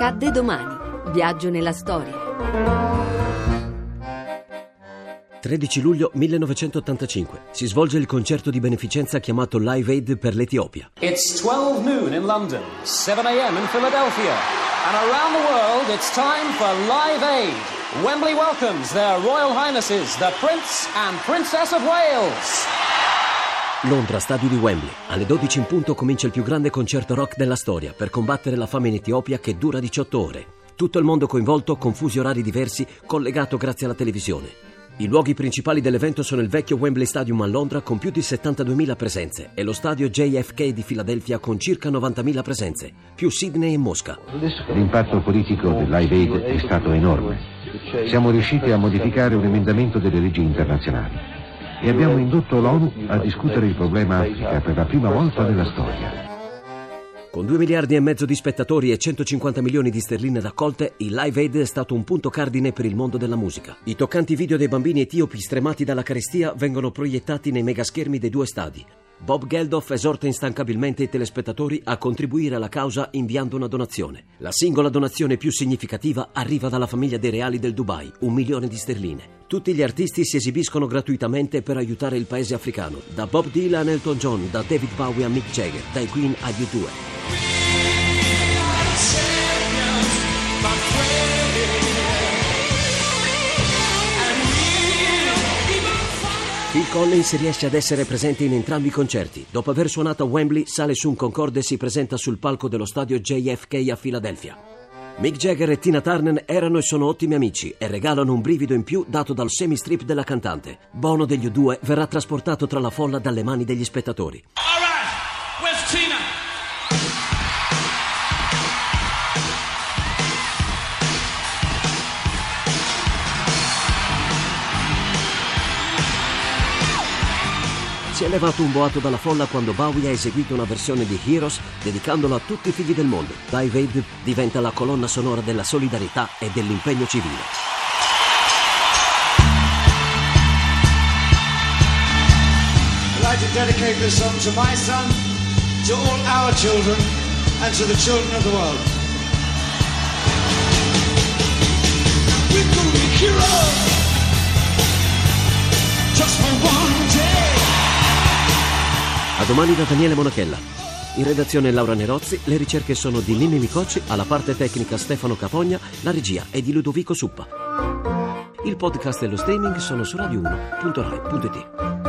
Accadde domani. Viaggio nella storia. 13 luglio 1985 si svolge il concerto di beneficenza chiamato Live Aid per l'Etiopia. It's 12 noon in London, 7 a.m. in Philadelphia, and around the world it's time for Live Aid. Wembley welcomes their Royal Highnesses, the Prince and Princess of Wales. Londra, stadio di Wembley. Alle 12 in punto comincia il più grande concerto rock della storia per combattere la fame in Etiopia che dura 18 ore. Tutto il mondo coinvolto, con fusi orari diversi, collegato grazie alla televisione. I luoghi principali dell'evento sono il vecchio Wembley Stadium a Londra con più di 72.000 presenze e lo stadio JFK di Filadelfia con circa 90.000 presenze, più Sydney e Mosca. L'impatto politico del Live Aid è stato enorme. Siamo riusciti a modificare un emendamento delle leggi internazionali e abbiamo indotto l'ONU a discutere il problema Africa per la prima volta nella storia. Con 2 miliardi e mezzo di spettatori e 150 milioni di sterline raccolte, il Live Aid è stato un punto cardine per il mondo della musica. I toccanti video dei bambini etiopi stremati dalla carestia vengono proiettati nei megaschermi dei due stadi. Bob Geldof esorta instancabilmente i telespettatori a contribuire alla causa inviando una donazione. La singola donazione più significativa arriva dalla famiglia dei reali del Dubai, un milione di sterline. Tutti gli artisti si esibiscono gratuitamente per aiutare il paese africano, da Bob Dylan a Elton John, da David Bowie a Mick Jagger, dai Queen agli U2. Phil Collins riesce ad essere presente in entrambi i concerti. Dopo aver suonato a Wembley, sale su un Concorde e si presenta sul palco dello stadio JFK a Filadelfia. Mick Jagger e Tina Turner erano e sono ottimi amici e regalano un brivido in più dato dal semi-strip della cantante. Bono degli U2 verrà trasportato tra la folla dalle mani degli spettatori. All right, where's Tina? Si è levato un boato dalla folla quando Bowie ha eseguito una versione di Heroes dedicandolo a tutti i figli del mondo. Live Aid diventa la colonna sonora della solidarietà e dell'impegno civile. To dedicate this song to my son, to all our children, and to the children of the world. We're gonna be heroes domani da Daniele Monachella. In redazione Laura Nerozzi, le ricerche sono di Mimmi Micocci, alla parte tecnica Stefano Capogna, la regia è di Ludovico Suppa. Il podcast e lo streaming sono su radio1.rai.it.